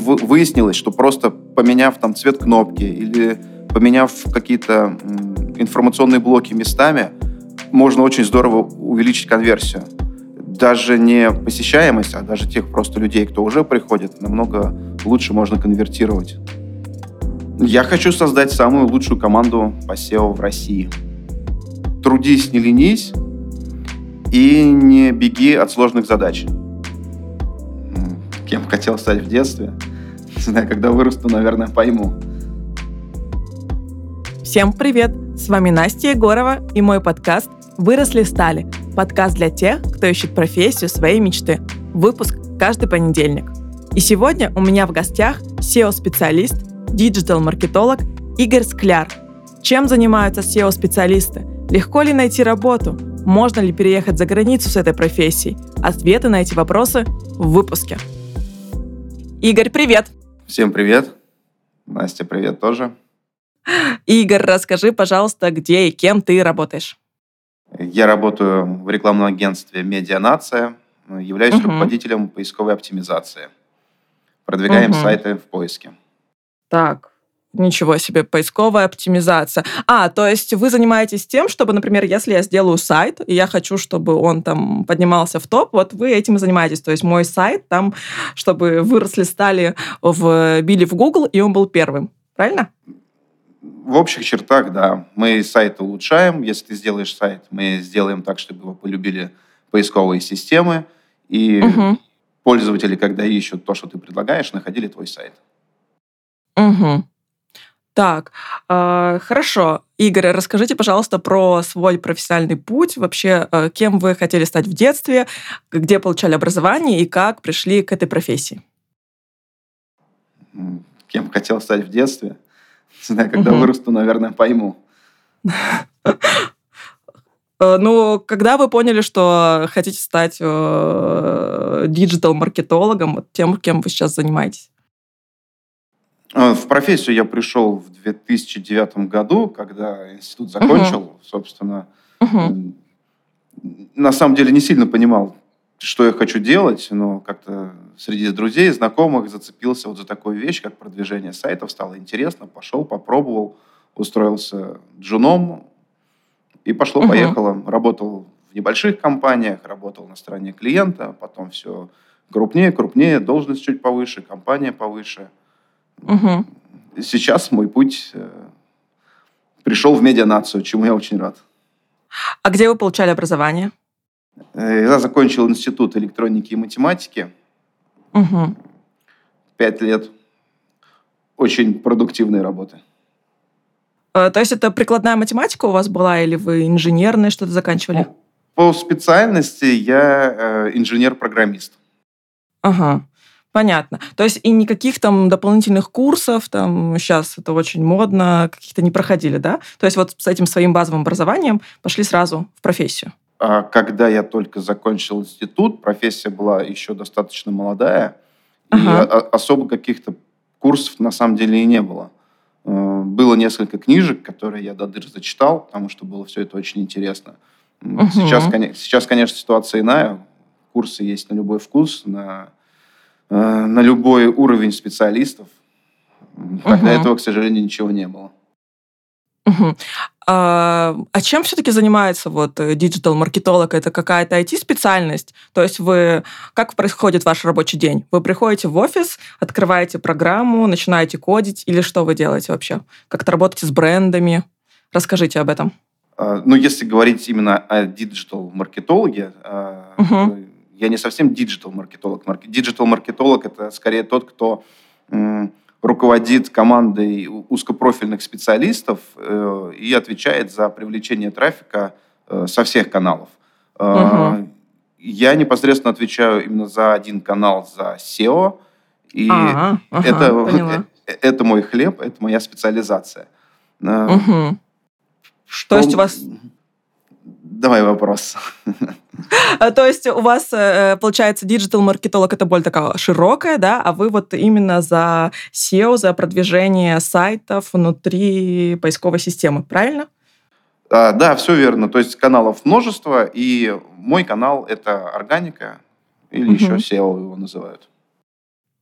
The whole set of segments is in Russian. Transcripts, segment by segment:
Выяснилось, что просто поменяв там цвет кнопки или поменяв какие-то информационные блоки местами, можно очень здорово увеличить конверсию. Даже не посещаемость, а даже тех просто людей, кто уже приходит, намного лучше можно конвертировать. Я хочу создать самую лучшую команду по SEO в России. Трудись, не ленись и не беги от сложных задач кем хотел стать в детстве. Не знаю, когда вырасту, наверное, пойму. Всем привет! С вами Настя Егорова и мой подкаст «Выросли стали». Подкаст для тех, кто ищет профессию своей мечты. Выпуск каждый понедельник. И сегодня у меня в гостях SEO-специалист, диджитал-маркетолог Игорь Скляр. Чем занимаются SEO-специалисты? Легко ли найти работу? Можно ли переехать за границу с этой профессией? Ответы на эти вопросы в выпуске. Игорь, привет! Всем привет! Настя, привет тоже. Игорь, расскажи, пожалуйста, где и кем ты работаешь? Я работаю в рекламном агентстве «Медианация», являюсь угу. руководителем поисковой оптимизации. Продвигаем угу. сайты в поиске. Так, Ничего себе, поисковая оптимизация. А, то есть вы занимаетесь тем, чтобы, например, если я сделаю сайт, и я хочу, чтобы он там поднимался в топ, вот вы этим и занимаетесь. То есть мой сайт там, чтобы выросли, стали, в, били в Google, и он был первым. Правильно? В общих чертах, да. Мы сайт улучшаем. Если ты сделаешь сайт, мы сделаем так, чтобы его полюбили поисковые системы. И угу. пользователи, когда ищут то, что ты предлагаешь, находили твой сайт. Угу. Так, э, хорошо. Игорь, расскажите, пожалуйста, про свой профессиональный путь. Вообще, э, кем вы хотели стать в детстве, где получали образование и как пришли к этой профессии? Кем хотел стать в детстве? Не знаю, когда угу. вырасту, наверное, пойму. Э, ну, когда вы поняли, что хотите стать э, диджитал-маркетологом, тем, кем вы сейчас занимаетесь? Э, в профессию я пришел в 2009 году, когда институт закончил, uh-huh. собственно. Uh-huh. На самом деле не сильно понимал, что я хочу делать, но как-то среди друзей, знакомых зацепился вот за такую вещь, как продвижение сайтов. Стало интересно, пошел, попробовал, устроился джуном и пошло-поехало. Uh-huh. Работал в небольших компаниях, работал на стороне клиента, потом все крупнее, крупнее, должность чуть повыше, компания повыше – Угу. Сейчас мой путь э, пришел в медианацию, чему я очень рад. А где вы получали образование? Э, я закончил институт электроники и математики. Угу. Пять лет очень продуктивной работы. Э, то есть это прикладная математика у вас была, или вы инженерное что-то заканчивали? По специальности я инженер-программист. Ага. Понятно. То есть и никаких там дополнительных курсов, там сейчас это очень модно, каких-то не проходили, да? То есть вот с этим своим базовым образованием пошли сразу в профессию. А когда я только закончил институт, профессия была еще достаточно молодая, ага. и особо каких-то курсов на самом деле и не было. Э, было несколько книжек, которые я до дыр зачитал, потому что было все это очень интересно. Угу. Сейчас, сейчас, конечно, ситуация иная. Курсы есть на любой вкус, на на любой уровень специалистов. Тогда угу. этого, к сожалению, ничего не было. Угу. А, а чем все-таки занимается вот э, digital-маркетолог? Это какая-то IT-специальность? То есть вы... Как происходит ваш рабочий день? Вы приходите в офис, открываете программу, начинаете кодить, или что вы делаете вообще? Как-то работаете с брендами? Расскажите об этом. А, ну, если говорить именно о digital-маркетологе, угу я не совсем диджитал-маркетолог. Диджитал-маркетолог – это скорее тот, кто руководит командой узкопрофильных специалистов э, и отвечает за привлечение трафика э, со всех каналов. Угу. Я непосредственно отвечаю именно за один канал, за SEO. И ага, это, ага, это мой хлеб, это моя специализация. Угу. Что... То есть у вас Давай вопрос. А, то есть у вас, э, получается, диджитал-маркетолог это более такая широкая, да, а вы вот именно за SEO, за продвижение сайтов внутри поисковой системы, правильно? А, да, все верно. То есть каналов множество, и мой канал — это органика, или угу. еще SEO его называют.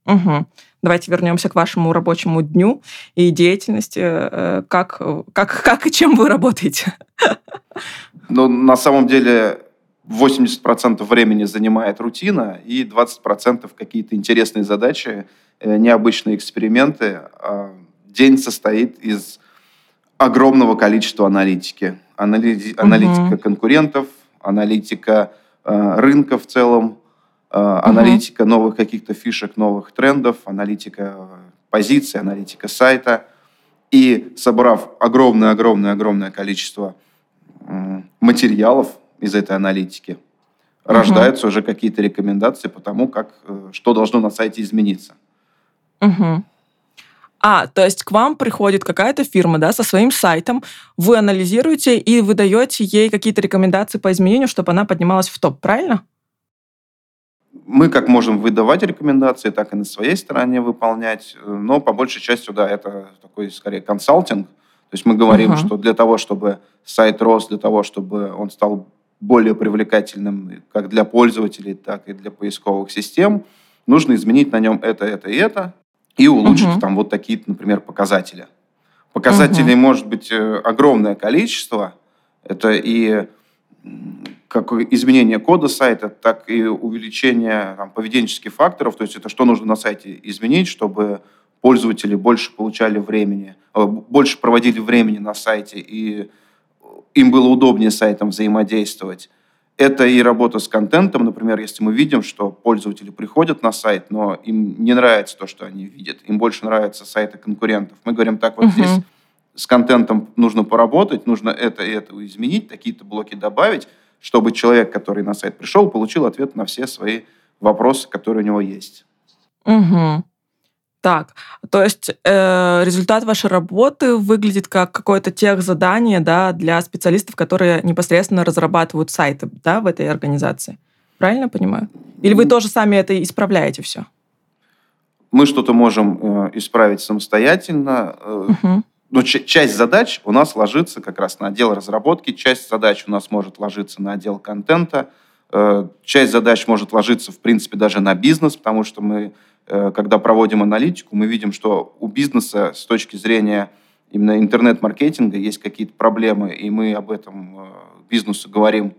Угу. Давайте вернемся к вашему рабочему дню и деятельности. Э, как, как, как и чем вы работаете? Ну, на самом деле 80% времени занимает рутина и 20% какие-то интересные задачи, э, необычные эксперименты. А день состоит из огромного количества аналитики. Аналитика угу. конкурентов, аналитика э, рынка в целом, э, аналитика угу. новых каких-то фишек, новых трендов, аналитика позиций, аналитика сайта. И собрав огромное-огромное-огромное количество материалов, из этой аналитики. Угу. Рождаются уже какие-то рекомендации по тому, как, э, что должно на сайте измениться. Угу. А, то есть к вам приходит какая-то фирма, да, со своим сайтом, вы анализируете и выдаете ей какие-то рекомендации по изменению, чтобы она поднималась в топ, правильно? Мы как можем выдавать рекомендации, так и на своей стороне выполнять, но по большей части, да, это такой скорее консалтинг. То есть мы говорим, uh-huh. что для того, чтобы сайт рос, для того, чтобы он стал более привлекательным как для пользователей, так и для поисковых систем, нужно изменить на нем это, это и это, и улучшить угу. там вот такие, например, показатели. Показателей угу. может быть э, огромное количество. Это и как изменение кода сайта, так и увеличение там, поведенческих факторов. То есть это что нужно на сайте изменить, чтобы пользователи больше получали времени, э, больше проводили времени на сайте и им было удобнее с сайтом взаимодействовать. Это и работа с контентом, например, если мы видим, что пользователи приходят на сайт, но им не нравится то, что они видят, им больше нравятся сайты конкурентов. Мы говорим так, вот uh-huh. здесь с контентом нужно поработать, нужно это и это изменить, такие-то блоки добавить, чтобы человек, который на сайт пришел, получил ответ на все свои вопросы, которые у него есть. Угу. Так, то есть э, результат вашей работы выглядит как какое-то тех задание, да, для специалистов, которые непосредственно разрабатывают сайты, да, в этой организации. Правильно понимаю? Или вы тоже сами это исправляете все? Мы что-то можем э, исправить самостоятельно. Э, угу. Но часть задач у нас ложится как раз на отдел разработки, часть задач у нас может ложиться на отдел контента, часть задач может ложиться, в принципе, даже на бизнес, потому что мы Э, когда проводим аналитику, мы видим, что у бизнеса с точки зрения именно интернет-маркетинга есть какие-то проблемы, и мы об этом э, бизнесу говорим,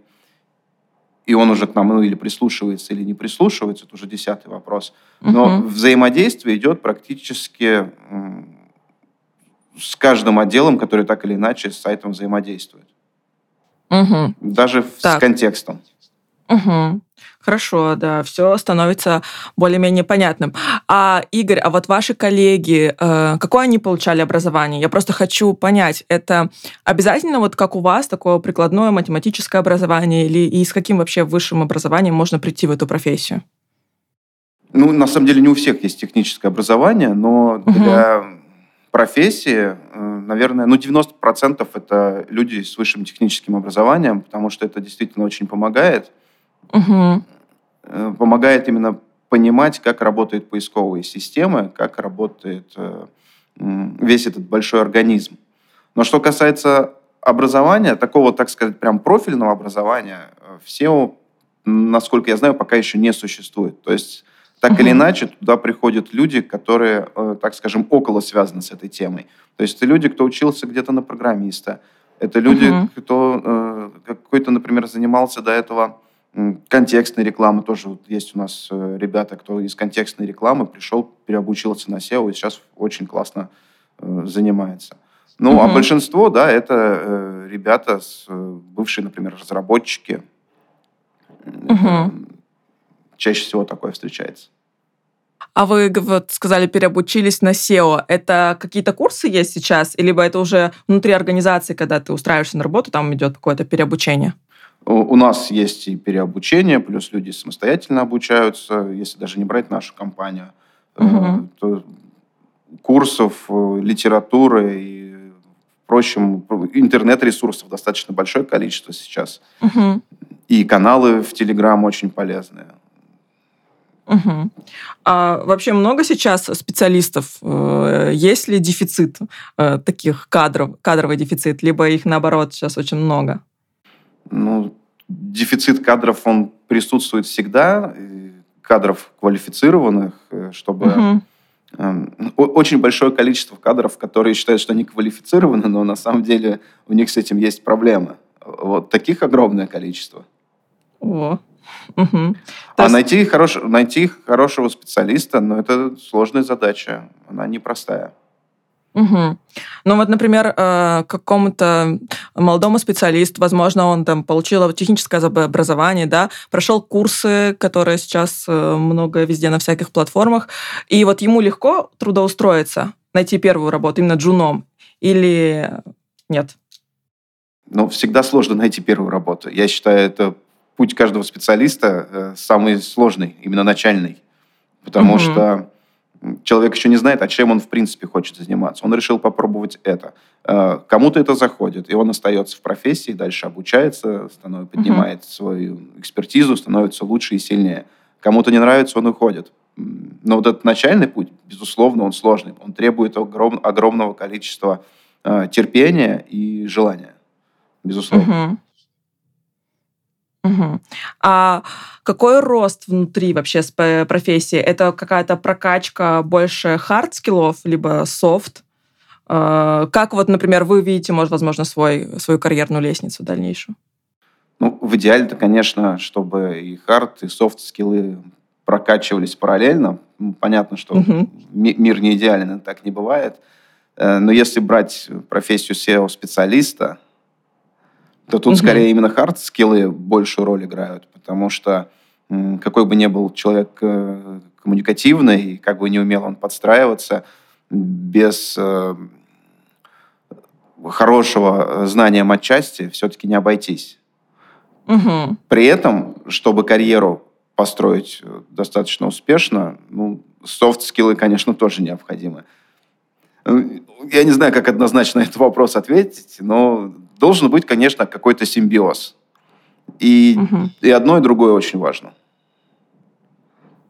и он уже к нам ну, или прислушивается, или не прислушивается, это уже десятый вопрос. Но угу. взаимодействие идет практически с каждым отделом, который так или иначе с сайтом взаимодействует. Угу. Даже так. с контекстом. Угу. Хорошо, да, все становится более-менее понятным. А, Игорь, а вот ваши коллеги, э, какое они получали образование? Я просто хочу понять, это обязательно вот как у вас такое прикладное математическое образование или и с каким вообще высшим образованием можно прийти в эту профессию? Ну, на самом деле не у всех есть техническое образование, но угу. для профессии, э, наверное, ну, 90% это люди с высшим техническим образованием, потому что это действительно очень помогает. Угу. Помогает именно понимать, как работают поисковые системы, как работает э, весь этот большой организм. Но что касается образования, такого, так сказать, прям профильного образования, в SEO, насколько я знаю, пока еще не существует. То есть так угу. или иначе туда приходят люди, которые, так скажем, около связаны с этой темой. То есть это люди, кто учился где-то на программиста, это люди, угу. кто какой-то, например, занимался до этого Контекстная реклама тоже вот есть у нас э, ребята, кто из контекстной рекламы пришел, переобучился на SEO и сейчас очень классно э, занимается. Ну, угу. а большинство, да, это э, ребята, с, э, бывшие, например, разработчики. Угу. чаще всего такое встречается. А вы вот сказали, переобучились на SEO. Это какие-то курсы есть сейчас? Либо это уже внутри организации, когда ты устраиваешься на работу, там идет какое-то переобучение? У нас есть и переобучение, плюс люди самостоятельно обучаются, если даже не брать нашу компанию. Угу. То курсов, э, литературы и, впрочем, интернет-ресурсов достаточно большое количество сейчас. Угу. И каналы в Телеграм очень полезные. Угу. А вообще много сейчас специалистов? Э, есть ли дефицит таких кадров, кадровый дефицит, либо их наоборот сейчас очень много? Ну, дефицит кадров, он присутствует всегда. кадров квалифицированных, э, чтобы... Угу. Очень большое количество кадров, которые считают, что они квалифицированы, но на самом деле у них с этим есть проблемы. Вот таких огромное количество. О, Угу. А есть... найти, хорош... найти хорошего специалиста, ну, это сложная задача. Она непростая. Угу. Ну вот, например, э, какому-то молодому специалисту, возможно, он там получил техническое образование, да, прошел курсы, которые сейчас э, много везде на всяких платформах, и вот ему легко трудоустроиться, найти первую работу именно джуном, или нет? Ну, всегда сложно найти первую работу. Я считаю, это путь каждого специалиста э, самый сложный, именно начальный. Потому угу. что человек еще не знает, а чем он в принципе хочет заниматься. Он решил попробовать это. Э, кому-то это заходит, и он остается в профессии, дальше обучается, становится, поднимает угу. свою экспертизу, становится лучше и сильнее. Кому-то не нравится, он уходит. Но вот этот начальный путь, безусловно, он сложный. Он требует огром, огромного количества э, терпения и желания. Безусловно. Угу. Угу. А какой рост внутри вообще с профессии? Это какая-то прокачка больше hard skill ов, либо софт? А, как вот, например, вы видите, может, возможно, свой, свою карьерную лестницу дальнейшую? Ну, в идеале-то, конечно, чтобы и hard, и soft skill ы прокачивались параллельно. Понятно, что угу. мир не идеален, так не бывает. Э, но если брать профессию SEO-специалиста, то тут угу. скорее именно hard skill ы большую роль играют, потому что какой бы ни был человек э, коммуникативный, как бы не умел он подстраиваться, без э, хорошего знания матчасти все-таки не обойтись. Угу. При этом, чтобы карьеру построить э, достаточно успешно, ну, soft skill ы, конечно, тоже необходимы. Я не знаю, как однозначно на этот вопрос ответить, но должен быть, конечно, какой-то симбиоз. И, угу. и одно, и другое очень важно.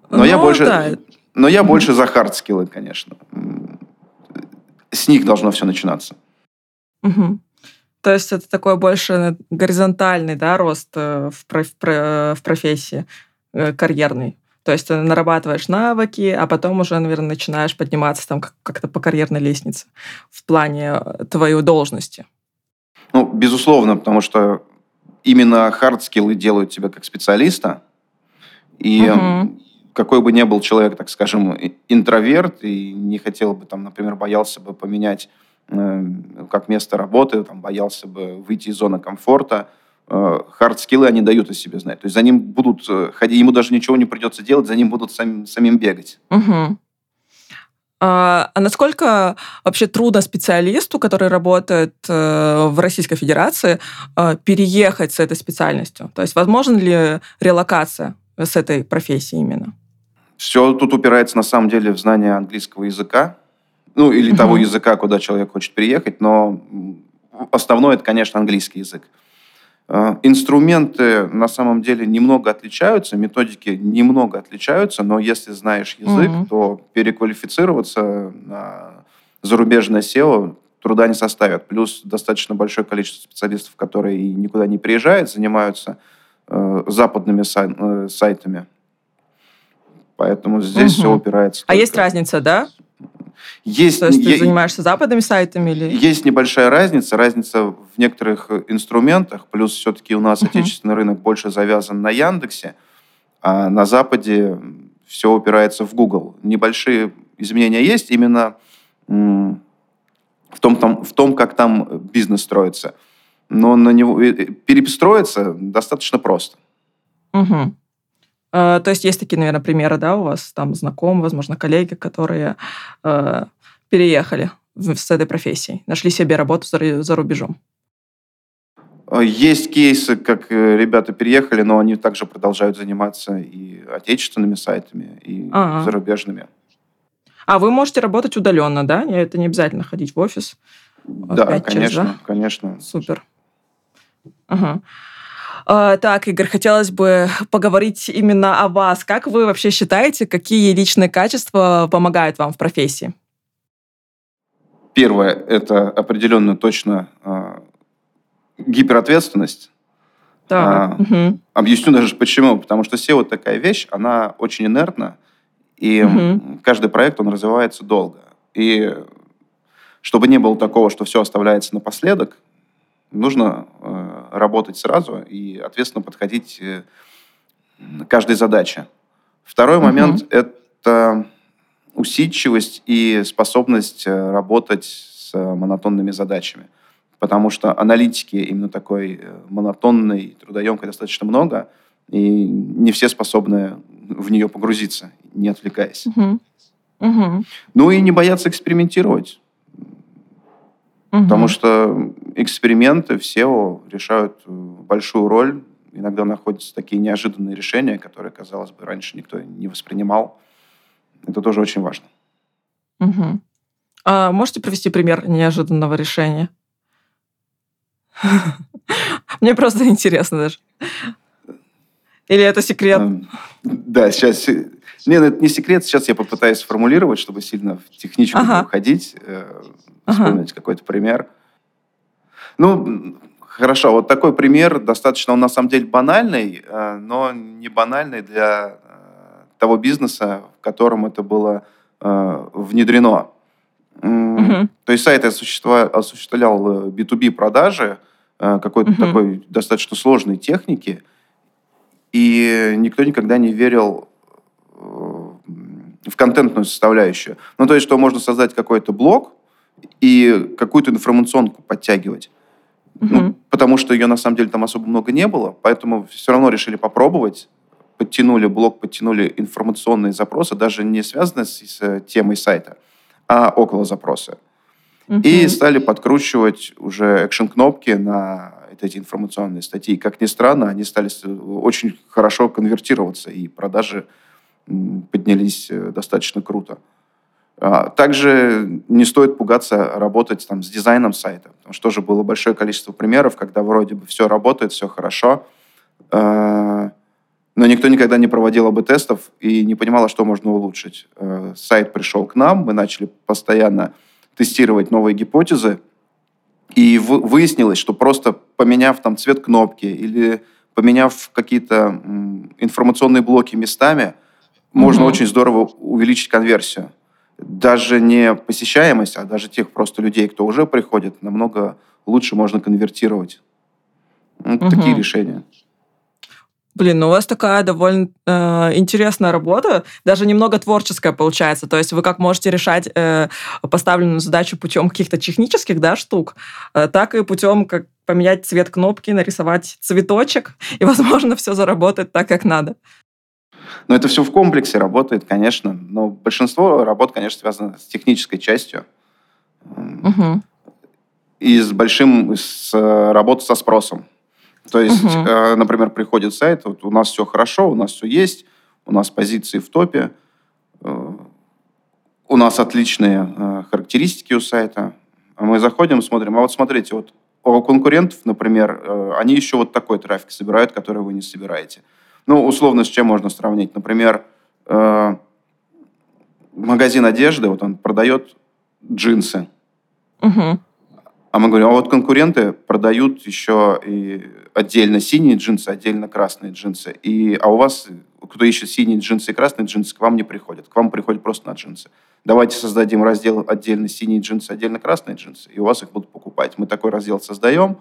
Но ну, я больше, да. но я больше за hard skill ы, конечно. С них должно все начинаться. Угу. То есть это такой больше горизонтальный да, рост э, в, проф, в профессии, э, карьерный. То есть ты нарабатываешь навыки, а потом уже, наверное, начинаешь подниматься там как-то по карьерной лестнице в плане э, твоей должности. Ну, безусловно, потому что именно hard skill ы делают тебя как специалиста. И угу. какой бы ни был человек, так скажем, интроверт, и не хотел бы, там, например, боялся бы поменять э, как место работы, там, боялся бы выйти из зоны комфорта, hard skill ы э, они дают о себе знать. То есть за ним будут э, ходить, ему даже ничего не придется делать, за ним будут сам, самим бегать. Угу. А, а насколько вообще трудно специалисту, который работает э, в Российской Федерации, э, переехать с этой специальностью? То есть возможно ли релокация с этой профессией именно? Все тут упирается на самом деле в знание английского языка, ну или угу. того языка, куда человек хочет приехать, но основное это, конечно, английский язык. Э, инструменты на самом деле немного отличаются, методики немного отличаются, но если знаешь язык, mm-hmm. то переквалифицироваться на зарубежное SEO труда не составит. Плюс достаточно большое количество специалистов, которые никуда не приезжают, занимаются э, западными сай- э, сайтами. Поэтому здесь угу. все упирается. А есть разница, да? Есть, То есть ты занимаешься западными сайтами? Или... Есть небольшая разница. Разница в некоторых инструментах. Плюс все-таки у нас uh-huh. отечественный рынок больше завязан на Яндексе, а на Западе все упирается в Google. Небольшие изменения есть именно в том, там, в том как там бизнес строится. Но на него перестроиться достаточно просто. Угу. Э, то есть есть такие, наверное, примеры, да, у вас там знакомые, возможно, коллеги, которые э, переехали с этой профессией, нашли себе работу за, за рубежом. Э, есть кейсы, как э, ребята переехали, но они также продолжают заниматься и отечественными сайтами, и А-а. зарубежными. А вы можете работать удаленно, да? Это не обязательно ходить в офис. Да, конечно, час, да? конечно. Супер. Ага. Так, Игорь, хотелось бы поговорить именно о вас. Как вы вообще считаете, какие личные качества помогают вам в профессии? Первое – это определенно точно э, гиперответственность. Так. А, угу. Объясню даже почему. Потому что SEO такая вещь, она очень инертна, и угу. каждый проект, он развивается долго. И чтобы не было такого, что все оставляется напоследок, нужно э, работать сразу и ответственно подходить э, к каждой задаче. Второй угу. момент – это усидчивость и способность э, работать с монотонными задачами. Потому что аналитики именно такой э, монотонной, трудоемкой достаточно много, и не все способны в нее погрузиться, не отвлекаясь. Угу. Угу. Ну и не бояться экспериментировать. Угу. Потому что эксперименты в SEO решают э, большую роль. Иногда находятся такие неожиданные решения, которые, казалось бы, раньше никто не воспринимал. Это тоже очень важно. Угу. А можете привести пример неожиданного решения? Мне просто интересно даже. Или это секрет? Эм, да, сейчас... Не, ну это не секрет. Сейчас я попытаюсь сформулировать, чтобы сильно в техничку ага. уходить, э, вспомнить ага. какой-то пример. Ну, хорошо. Вот такой пример достаточно, он на самом деле банальный, э, но не банальный для э, того бизнеса, в котором это было внедрено. Угу. То есть сайт осуществлял B2B продажи какой-то угу. такой достаточно сложной техники – и никто никогда не верил э, в контентную составляющую. Ну, то есть, что можно создать какой-то блог и какую-то информационку подтягивать. Uh-huh. Ну, потому что ее на самом деле там особо много не было, поэтому все равно решили попробовать. Подтянули блог, подтянули информационные запросы, даже не связанные с, с темой сайта, а около запроса. Uh-huh. И стали подкручивать уже экшен-кнопки на эти информационные статьи. как ни странно, они стали очень хорошо конвертироваться, и продажи поднялись э, достаточно круто. А, также не стоит пугаться работать там, с дизайном сайта, потому что тоже было большое количество примеров, когда вроде бы все работает, все хорошо, а, но никто никогда не проводил АБ-тестов и не понимал, что можно улучшить. А, сайт пришел к нам, мы начали постоянно тестировать новые гипотезы, и выяснилось, что просто поменяв там цвет кнопки или поменяв какие-то информационные блоки местами, можно угу. очень здорово увеличить конверсию. Даже не посещаемость, а даже тех просто людей, кто уже приходит, намного лучше можно конвертировать. Вот угу. такие решения. Блин, ну у вас такая довольно э, интересная работа, даже немного творческая получается. То есть вы как можете решать э, поставленную задачу путем каких-то технических да, штук, э, так и путем как поменять цвет кнопки, нарисовать цветочек, и, возможно, все заработает так, как надо. Ну, это все в комплексе работает, конечно. Но большинство работ, конечно, связано с технической частью. Угу. И с большим, с э, работой со спросом. То есть, угу. э, например, приходит сайт, вот у нас все хорошо, у нас все есть, у нас позиции в топе, э, у нас отличные э, характеристики у сайта. А мы заходим, смотрим, а вот смотрите, вот у конкурентов, например, э, они еще вот такой трафик собирают, который вы не собираете. Ну, условно, с чем можно сравнить? Например, э, магазин одежды, вот он продает джинсы. Угу. А мы говорим, а вот конкуренты продают еще и отдельно синие джинсы, отдельно красные джинсы. И, а у вас, кто ищет синие джинсы и красные джинсы, к вам не приходят. К вам приходят просто на джинсы. Давайте создадим раздел отдельно синие джинсы, отдельно красные джинсы, и у вас их будут покупать. Мы такой раздел создаем,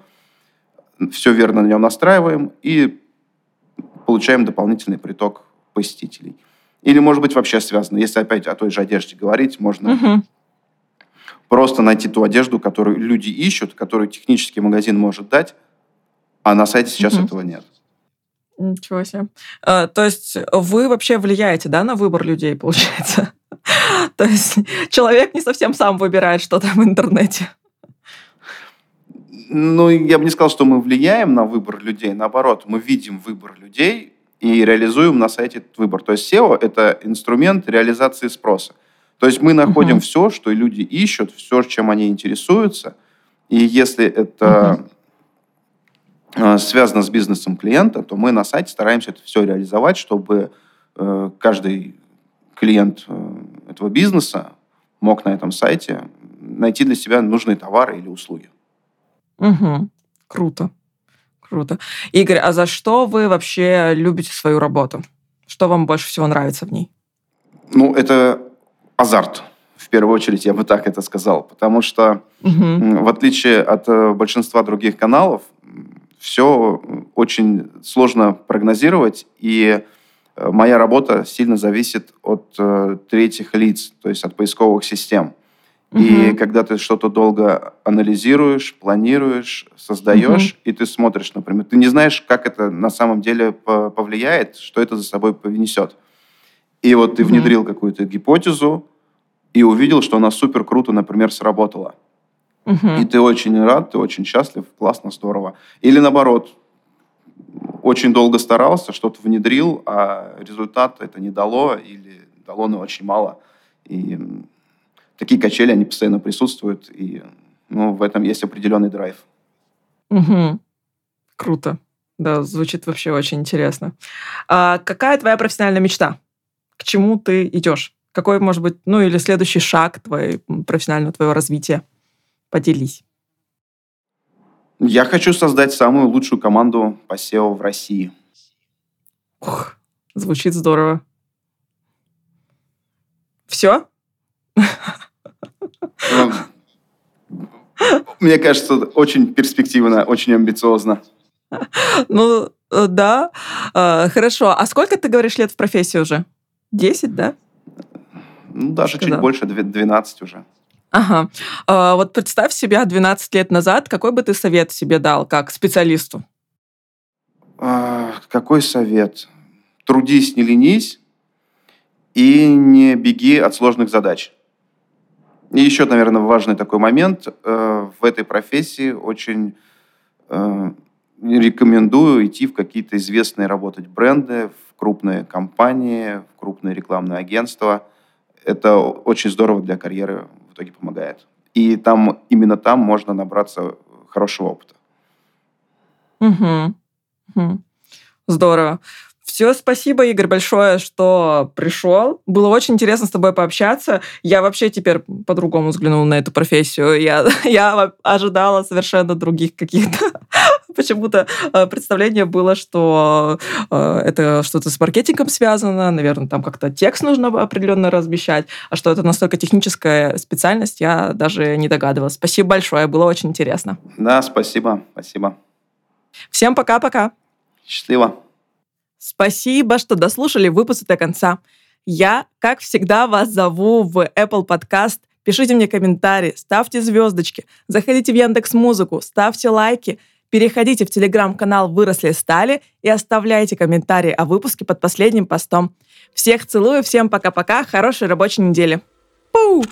все верно на нем настраиваем и получаем дополнительный приток посетителей. Или, может быть, вообще связано. Если опять о той же одежде говорить, можно угу просто найти ту одежду, которую люди ищут, которую технический магазин может дать, а на сайте сейчас mm этого нет. Ничего себе. А, то есть вы вообще влияете, да, на выбор людей, получается? То есть человек не совсем сам выбирает что-то в интернете. Ну, я бы не сказал, что мы влияем на выбор людей. Наоборот, мы видим выбор людей и реализуем на сайте этот выбор. То есть SEO – это инструмент реализации спроса. То есть мы находим угу. все, что люди ищут, все, чем они интересуются. И если это угу. связано с бизнесом клиента, то мы на сайте стараемся это все реализовать, чтобы э, каждый клиент э, этого бизнеса мог на этом сайте найти для себя нужные товары или услуги. Угу. Круто. Круто. Игорь, а за что вы вообще любите свою работу? Что вам больше всего нравится в ней? Ну, это азарт. В первую очередь, я бы так это сказал. Потому что, угу. в отличие от э, большинства других каналов, все очень сложно прогнозировать, и э, моя работа сильно зависит от э, третьих лиц, то есть от поисковых систем. Угу. И когда ты что-то долго анализируешь, планируешь, создаешь, угу. и ты смотришь, например, ты не знаешь, как это на самом деле повлияет, что это за собой повнесет. И вот ты угу. внедрил какую-то гипотезу и увидел, что она супер круто, например, сработала. Угу. И ты очень рад, ты очень счастлив, классно, здорово. Или наоборот, очень долго старался, что-то внедрил, а результат это не дало или дало, но очень мало. И такие качели, они постоянно присутствуют, и ну, в этом есть определенный драйв. Угу. Круто. Да, звучит вообще очень интересно. А какая твоя профессиональная мечта? К чему ты идешь? Какой, может быть, ну или следующий шаг твоей, профессионального твоего развития? Поделись. Я хочу создать самую лучшую команду по SEO в России. Ух, звучит здорово. Все? Ну, мне кажется, очень перспективно, очень амбициозно. Ну, э, да. А, хорошо. А сколько, ты говоришь, лет в профессии уже? Десять, да? Ну, даже Сказал. чуть больше, 12 уже. Ага. А, вот представь себя 12 лет назад, какой бы ты совет себе дал как специалисту? А, какой совет? Трудись, не ленись и не беги от сложных задач. И еще, наверное, важный такой момент. Э, в этой профессии очень э, рекомендую идти в какие-то известные работать бренды, в крупные компании, в крупные рекламные агентства. Это очень здорово для карьеры в итоге помогает. И там, именно там можно набраться хорошего опыта. Угу. Здорово. Все, спасибо, Игорь, большое, что пришел. Было очень интересно с тобой пообщаться. Я вообще теперь по-другому взглянула на эту профессию. Я, я ожидала совершенно других каких-то почему-то э, представление было, что э, это что-то с маркетингом связано, наверное, там как-то текст нужно определенно размещать, а что это настолько техническая специальность, я даже не догадывалась. Спасибо большое, было очень интересно. Да, спасибо, спасибо. Всем пока-пока. Счастливо. Спасибо, что дослушали выпуск до конца. Я, как всегда, вас зову в Apple Podcast. Пишите мне комментарии, ставьте звездочки, заходите в Яндекс Музыку, ставьте лайки, переходите в телеграм-канал «Выросли стали» и оставляйте комментарии о выпуске под последним постом. Всех целую, всем пока-пока, хорошей рабочей недели. Пу!